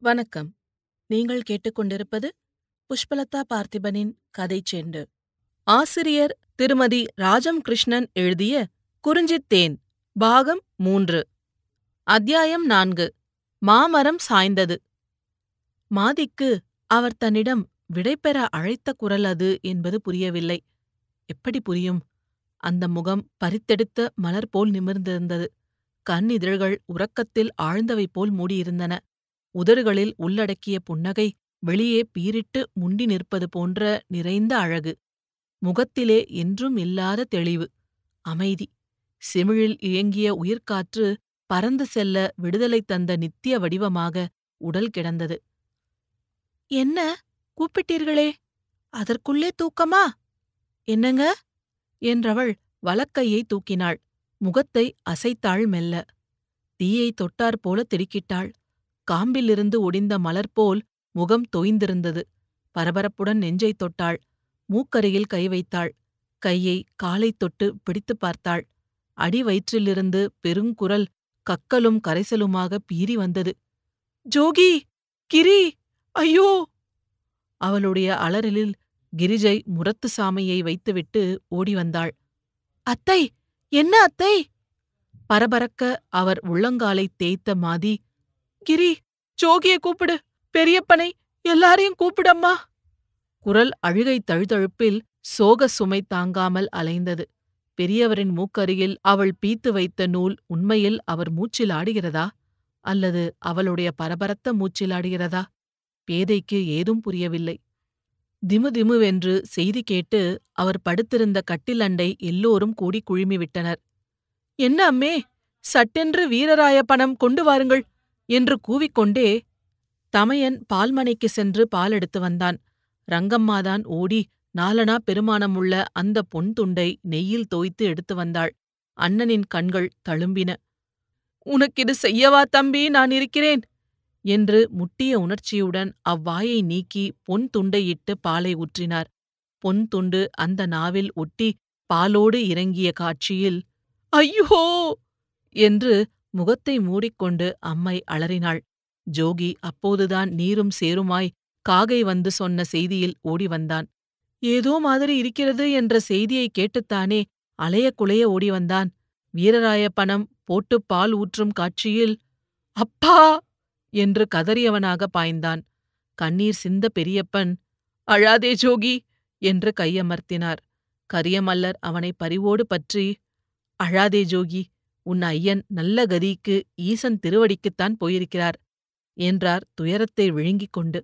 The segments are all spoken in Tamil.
வணக்கம். நீங்கள் கேட்டுக்கொண்டிருப்பது புஷ்பலதா பார்த்திபனின் கதை செண்டு. ஆசிரியர் திருமதி ராஜம் கிருஷ்ணன் எழுதிய குறிஞ்சித்தேன் பாகம் மூன்று அத்தியாயம் நான்கு மாமரம் சாய்ந்தது. மாதிக்கு அவர் தன்னிடம் விடைபெற அழைத்த குரல் அது என்பது புரியவில்லை. எப்படி புரியும்? அந்த முகம் பறித்தெடுத்த மலர் போல் நிமிர்ந்திருந்தது. கண் இதழ்கள் உறக்கத்தில் ஆழ்ந்தவை போல் மூடியிருந்தன. உதடுகளில் உள்ளடக்கிய புன்னகை வெளியே பீரிட்டு முண்டி நிற்பது போன்ற நிறைந்த அழகு. முகத்திலே என்றும் இல்லாத தெளிவு. அமைதி. சிமிழில் இயங்கிய உயிர்காற்று பறந்து செல்ல விடுதலை தந்த நித்திய வடிவமாக உடல் கிடந்தது. என்ன? கூப்பிட்டீர்களே? அதற்குள்ளே தூக்கமா? என்னங்க? என்றவள் வலக்கையை தூக்கினாள். முகத்தை அசைத்தாள் மெல்ல. தீயை தொட்டாற்போல திடுக்கிட்டாள். காம்பிலிருந்து ஒடிந்த மலர் போல் முகம் தொய்ந்திருந்தது. பரபரப்புடன் நெஞ்சைத் தொட்டாள். மூக்கருகில் கை வைத்தாள். கையை காலைத் தொட்டு பிடித்துப் பார்த்தாள். அடி வயிற்றிலிருந்து பெருங்குரல் கக்கலும் கரைசலுமாக பீறி வந்தது. ஜோகி! கிரி! ஐயோ! அவளுடைய அலறலில் கிரிஜை முரத்து சாமையை வைத்துவிட்டு ஓடி வந்தாள். அத்தை! என்ன அத்தை? பரபரக்க அவர் உள்ளங்காலைத் தேய்த்த மாதி கிரி ஜோகிய கூப்பிடு. பெரியப்பனை எல்லாரையும் கூப்பிடம்மா. குரல் அழுகை தழுதழுப்பில் சோக சுமை தாங்காமல் அலைந்தது. பெரியவரின் மூக்கருகில் அவள் பீத்து வைத்த நூல் உண்மையில் அவர் மூச்சில் ஆடுகிறதா? அல்லது அவளுடைய பரபரத்த மூச்சில் ஆடுகிறதா? பேதைக்கு ஏதும் புரியவில்லை. திமு திமுவென்று செய்தி கேட்டு அவர் படுத்திருந்த கட்டில் அண்டை எல்லோரும் கூடி குழுமிவிட்டனர் என்ன அம்மே? சட்டென்று வீரராய பணம் கொண்டு வாருங்கள். என்று கூவிக்கொண்டே தமையன் பால்மனைக்கு சென்று பால் எடுத்து வந்தான். ரங்கம்மாதான் ஓடி நாலனா பெருமானமுள்ள அந்த பொன் துண்டை நெய்யில் தோய்த்து எடுத்து வந்தாள். அண்ணனின் கண்கள் தழும்பின. உனக்கிது செய்யவா தம்பி நான் இருக்கிறேன் என்று முட்டிய உணர்ச்சியுடன் அவ்வாயை நீக்கி பொன் துண்டையிட்டு பாலை ஊற்றினார். பொன் துண்டு அந்த நாவில் ஒட்டி பாலோடு இறங்கிய காட்சியில் ஐயோ என்று முகத்தை மூடிக்கொண்டு அம்மை அலறினாள். ஜோகி அப்போதுதான் நீரும் சேருமாய் காகை வந்து சொன்ன செய்தியில் ஓடி வந்தான். ஏதோ மாதிரி இருக்கிறது என்ற செய்தியை கேட்டுத்தானே அலைய குலைய ஓடி வந்தான். வீரராய பணம் போட்டுப் பால் ஊற்றும் காட்சியில் அப்பா! என்று கதறியவனாக பாய்ந்தான். கண்ணீர் சிந்த பெரியப்பன் அழாதே ஜோகி! என்று கையமர்த்தினார். கரியமல்லர் அவனை பரிவோடு பற்றி அழாதே ஜோகி! உன் ஐயன் நல்ல கதிக்கு ஈசன் திருவடிக்குத்தான் போயிருக்கிறார் என்றார் துயரத்தை விழுங்கிக் கொண்டு.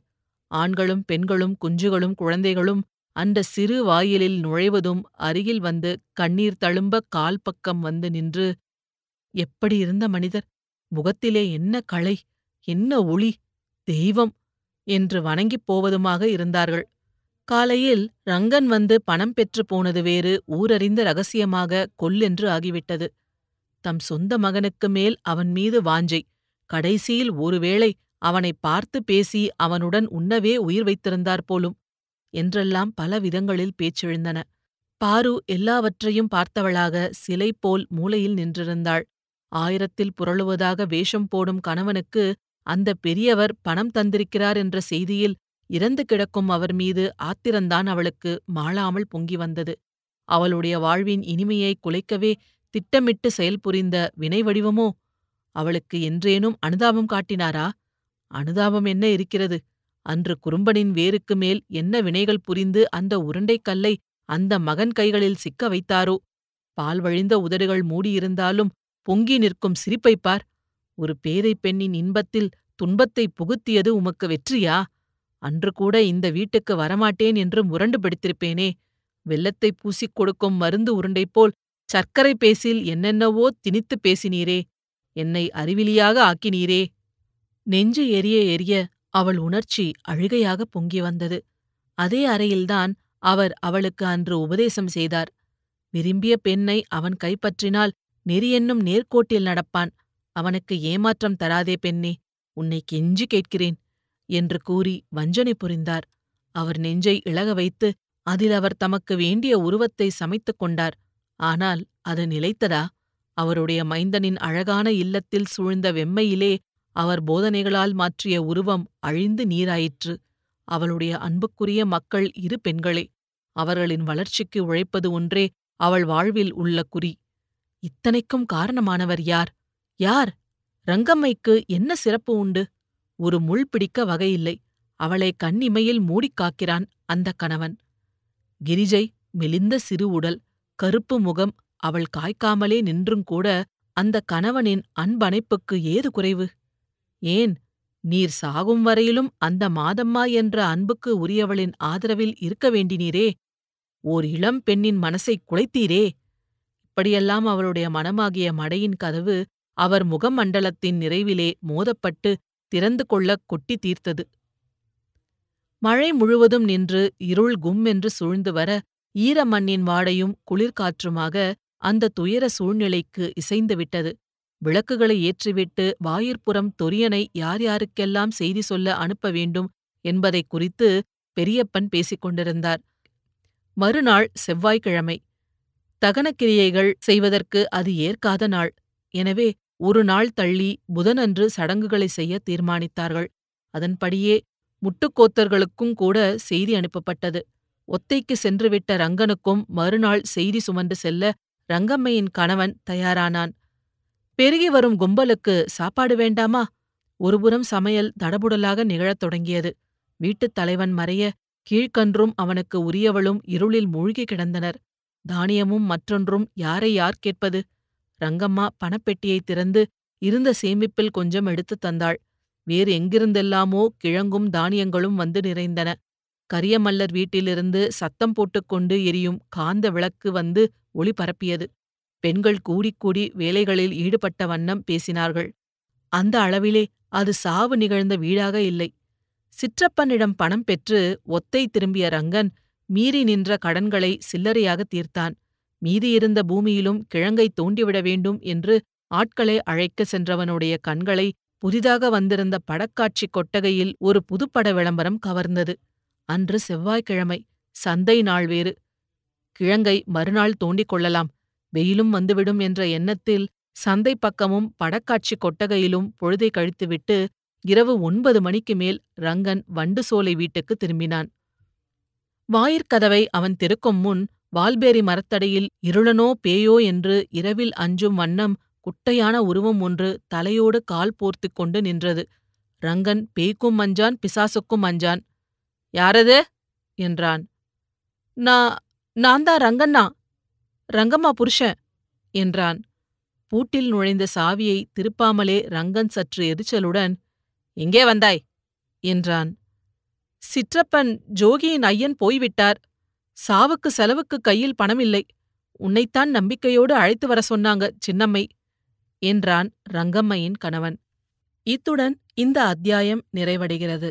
ஆண்களும் பெண்களும் குஞ்சுகளும் குழந்தைகளும் அந்த சிறு வாயிலில் நுழைவதும் அருகில் வந்து கண்ணீர் தழும்ப கால் பக்கம் வந்து நின்று எப்படி இருந்த மனிதர்? முகத்திலே என்ன களை? என்ன ஒளி? தெய்வம்! என்று வணங்கிப் போவதுமாக இருந்தார்கள். காலையில் ரங்கன் வந்து பணம் பெற்று போனது வேறு ஊரறிந்த ரகசியமாக கொல்லென்று ஆகிவிட்டது. தம் சொந்த மகனுக்கு மேல் அவன் மீது வாஞ்சை. கடைசியில் ஒருவேளை அவனை பார்த்து பேசி அவனுடன் உண்ணவே உயிர் வைத்திருந்தார் போலும். என்றெல்லாம் பல விதங்களில் பேச்செழுந்தன. பாரு எல்லாவற்றையும் பார்த்தவளாக சிலை போல் மூலையில் நின்றிருந்தாள். ஆயிரத்தில் புரளுவதாக வேஷம் போடும் கணவனுக்கு அந்த பெரியவர் பணம் தந்திருக்கிறார் என்ற செய்தியில் இறந்து கிடக்கும் அவர் மீது ஆத்திரந்தான் அவளுக்கு மாளாமல் பொங்கி வந்தது. அவளுடைய வாழ்வின் இனிமையை குலைக்கவே திட்டமிட்டு செயல்புரிந்த வினை வடிவமோ? அவளுக்கு என்றேனும் அனுதாபம் காட்டினாரா? அனுதாபம் என்ன இருக்கிறது? அன்று குறும்பனின் வேருக்கு மேல் என்ன வினைகள் புரிந்து அந்த உருண்டைக் கல்லை அந்த மகன் கைகளில் சிக்க வைத்தாரோ? பால் வழிந்த உதடுகள் மூடியிருந்தாலும் பொங்கி நிற்கும் சிரிப்பைப் பார். ஒரு பேதை பெண்ணின் இன்பத்தில் துன்பத்தை புகுத்தியது உமக்கு வெற்றியா? அன்று கூட இந்த வீட்டுக்கு வரமாட்டேன் என்று முரண்டு பிடித்திருப்பேனே வெள்ளத்தை பூசிக் கொடுக்கும் மருந்து உருண்டை போல் சர்க்கரை பேசில் என்னென்னவோ திணித்துப் பேசினீரே என்னை அறிவிலியாக ஆக்கினீரே. நெஞ்சு எரிய எரிய அவள் உணர்ச்சி அழுகையாக பொங்கி வந்தது. அதே அறையில்தான் அவர் அவளுக்கு அன்று உபதேசம் செய்தார். விரும்பிய பெண்ணை அவன் கைப்பற்றினால் நெறியென்னும் நேர்கோட்டில் நடப்பான். அவனுக்கு ஏமாற்றம் தராதே பெண்ணே உன்னை கெஞ்சி கேட்கிறேன் என்று கூறி வஞ்சனை புரிந்தார். அவர் நெஞ்சை இழக வைத்து அதில் அவர் தமக்கு வேண்டிய உருவத்தை சமைத்துக் கொண்டார். ஆனால் அது நிலைத்ததா? அவருடைய மைந்தனின் அழகான இல்லத்தில் சூழ்ந்த வெம்மையிலே அவர் போதனைகளால் மாற்றிய உருவம் அழிந்து நீராயிற்று. அவளுடைய அன்புக்குரிய மக்கள் இரு பெண்களே அவர்களின் வளர்ச்சிக்கு உழைப்பது ஒன்றே அவள் வாழ்வில் உள்ள குறி. இத்தனைக்கும் காரணமானவர் யார்? யார்? ரங்கம்மைக்கு என்ன சிறப்பு உண்டு? ஒரு முள் பிடிக்க வகையில்லை. அவளை கண்ணிமையில் மூடிக் காக்கிறான் அந்த கணவன். கிரிஜை மெலிந்த சிறு உடல் கருப்பு முகம் அவள் காய்க்காமலே நின்றுங்கூட அந்த கணவனின் அன்பணைப்புக்கு ஏது குறைவு? ஏன் நீர் சாகும் வரையிலும் அந்த மாதம்மா என்ற அன்புக்கு உரியவளின் ஆதரவில் இருக்க வேண்டினீரே? ஓர் இளம் பெண்ணின் மனசைக் குலைத்தீரே? இப்படியெல்லாம் அவளுடைய மனமாகிய மடையின் கதவு அவர் முகமண்டலத்தின் நிறைவிலே மோதப்பட்டு திறந்து கொள்ளக் கொட்டி தீர்த்தது. மழை முழுவதும் நின்று இருள் கும் என்று சூழ்ந்து வர ஈரமண்ணின் வாடையும் குளிர்காற்றுமாக அந்த துயர சூழ்நிலைக்கு இசைந்துவிட்டது. விளக்குகளை ஏற்றிவிட்டு வாயிற்புறம் தொரியனை யார் யாருக்கெல்லாம் செய்தி சொல்ல அனுப்ப வேண்டும் என்பதைக் குறித்து பெரியப்பன் பேசிக் கொண்டிருந்தார். மறுநாள் செவ்வாய்க்கிழமை. தகனக்கிரியைகள் செய்வதற்கு அது ஏற்காத நாள். எனவே ஒரு நாள் தள்ளி புதனன்று சடங்குகளை செய்ய தீர்மானித்தார்கள். அதன்படியே முட்டுக்கோத்தர்களுக்கும் கூட செய்தி அனுப்பப்பட்டது. ஒத்தைக்கு சென்றுவிட்ட ரங்கனுக்கும் மறுநாள் செய்தி சுமந்து செல்ல ரங்கம்மையின் கணவன் தயாரானான். பெருகி வரும் கும்பலுக்கு சாப்பாடு வேண்டாமா? ஒருபுறம் சமையல் தடபுடலாக நிகழத் தொடங்கியது. வீட்டுத் தலைவன் மறைய கீழ்க்கன்றும் அவனுக்கு உரியவளும் இருளில் மூழ்கி கிடந்தனர். தானியமும் மற்றொன்றும் யாரை யார் கேட்பது? ரங்கம்மா பணப்பெட்டியை திறந்து இருந்த சேமிப்பில் கொஞ்சம் எடுத்துத் தந்தாள். வேறு எங்கிருந்தெல்லாமோ கிழங்கும் தானியங்களும் வந்து நிறைந்தன. கரியமல்லர் வீட்டிலிருந்து சத்தம் போட்டுக்கொண்டு எரியும் காந்த விளக்கு வந்து ஒளி பரப்பியது. பெண்கள் கூடிக்கூடி வேலைகளில் ஈடுபட்ட வண்ணம் பேசினார்கள். அந்த அளவிலே அது சாவு நிகழ்ந்த வீடாக இல்லை. சிற்றப்பனிடம் பணம் பெற்று ஒத்தை திரும்பிய ரங்கன் மீறி நின்ற கடன்களை சில்லறையாக தீர்த்தான். மீதியிருந்த பூமியிலும் கிழங்கை தோண்டிவிட வேண்டும் என்று ஆட்களை அழைக்க சென்றவனுடைய கண்களை புதிதாக வந்திருந்த படக்காட்சி கொட்டகையில் ஒரு புதுப்பட விளம்பரம் கவர்ந்தது. அன்று செவ்வாய்க்கிழமை. சந்தை நாள் வேறு. கிழங்கை மறுநாள் தோண்டிக் கொள்ளலாம். வெயிலும் வந்துவிடும் என்ற எண்ணத்தில் சந்தை பக்கமும் படக்காட்சி கொட்டகையிலும் பொழுதை கழித்துவிட்டு இரவு ஒன்பது மணிக்கு மேல் ரங்கன் வண்டு சோலை வீட்டுக்கு திரும்பினான். வாயிற்கதவை அவன் திறக்கும் முன் வால்பேரி மரத்தடையில் இருளனோ பேயோ என்று இரவில் அஞ்சும் வண்ணம் குட்டையான உருவம் ஒன்று தலையோடு கால் போர்த்துக் கொண்டு நின்றது. ரங்கன் பேய்க்கும் மஞ்சான் பிசாசுக்கும் மஞ்சான். யாரது? என்றான். நான் நான்தான் ரங்கண்ணா. ரங்கம்மா புருஷன் என்றான். பூட்டில் நுழைந்த சாவியை திருப்பாமலே ரங்கன் சற்று எரிச்சலுடன் எங்கே வந்தாய்? என்றான். சிற்றப்பன் ஜோகியின் ஐயன் போய்விட்டார். சாவுக்கு செலவுக்கு கையில் பணமில்லை. உன்னைத்தான் நம்பிக்கையோடு அழைத்து வர சொன்னாங்க சின்னம்மை என்றான் ரங்கம்மையின் கணவன். இத்துடன் இந்த அத்தியாயம் நிறைவடைகிறது.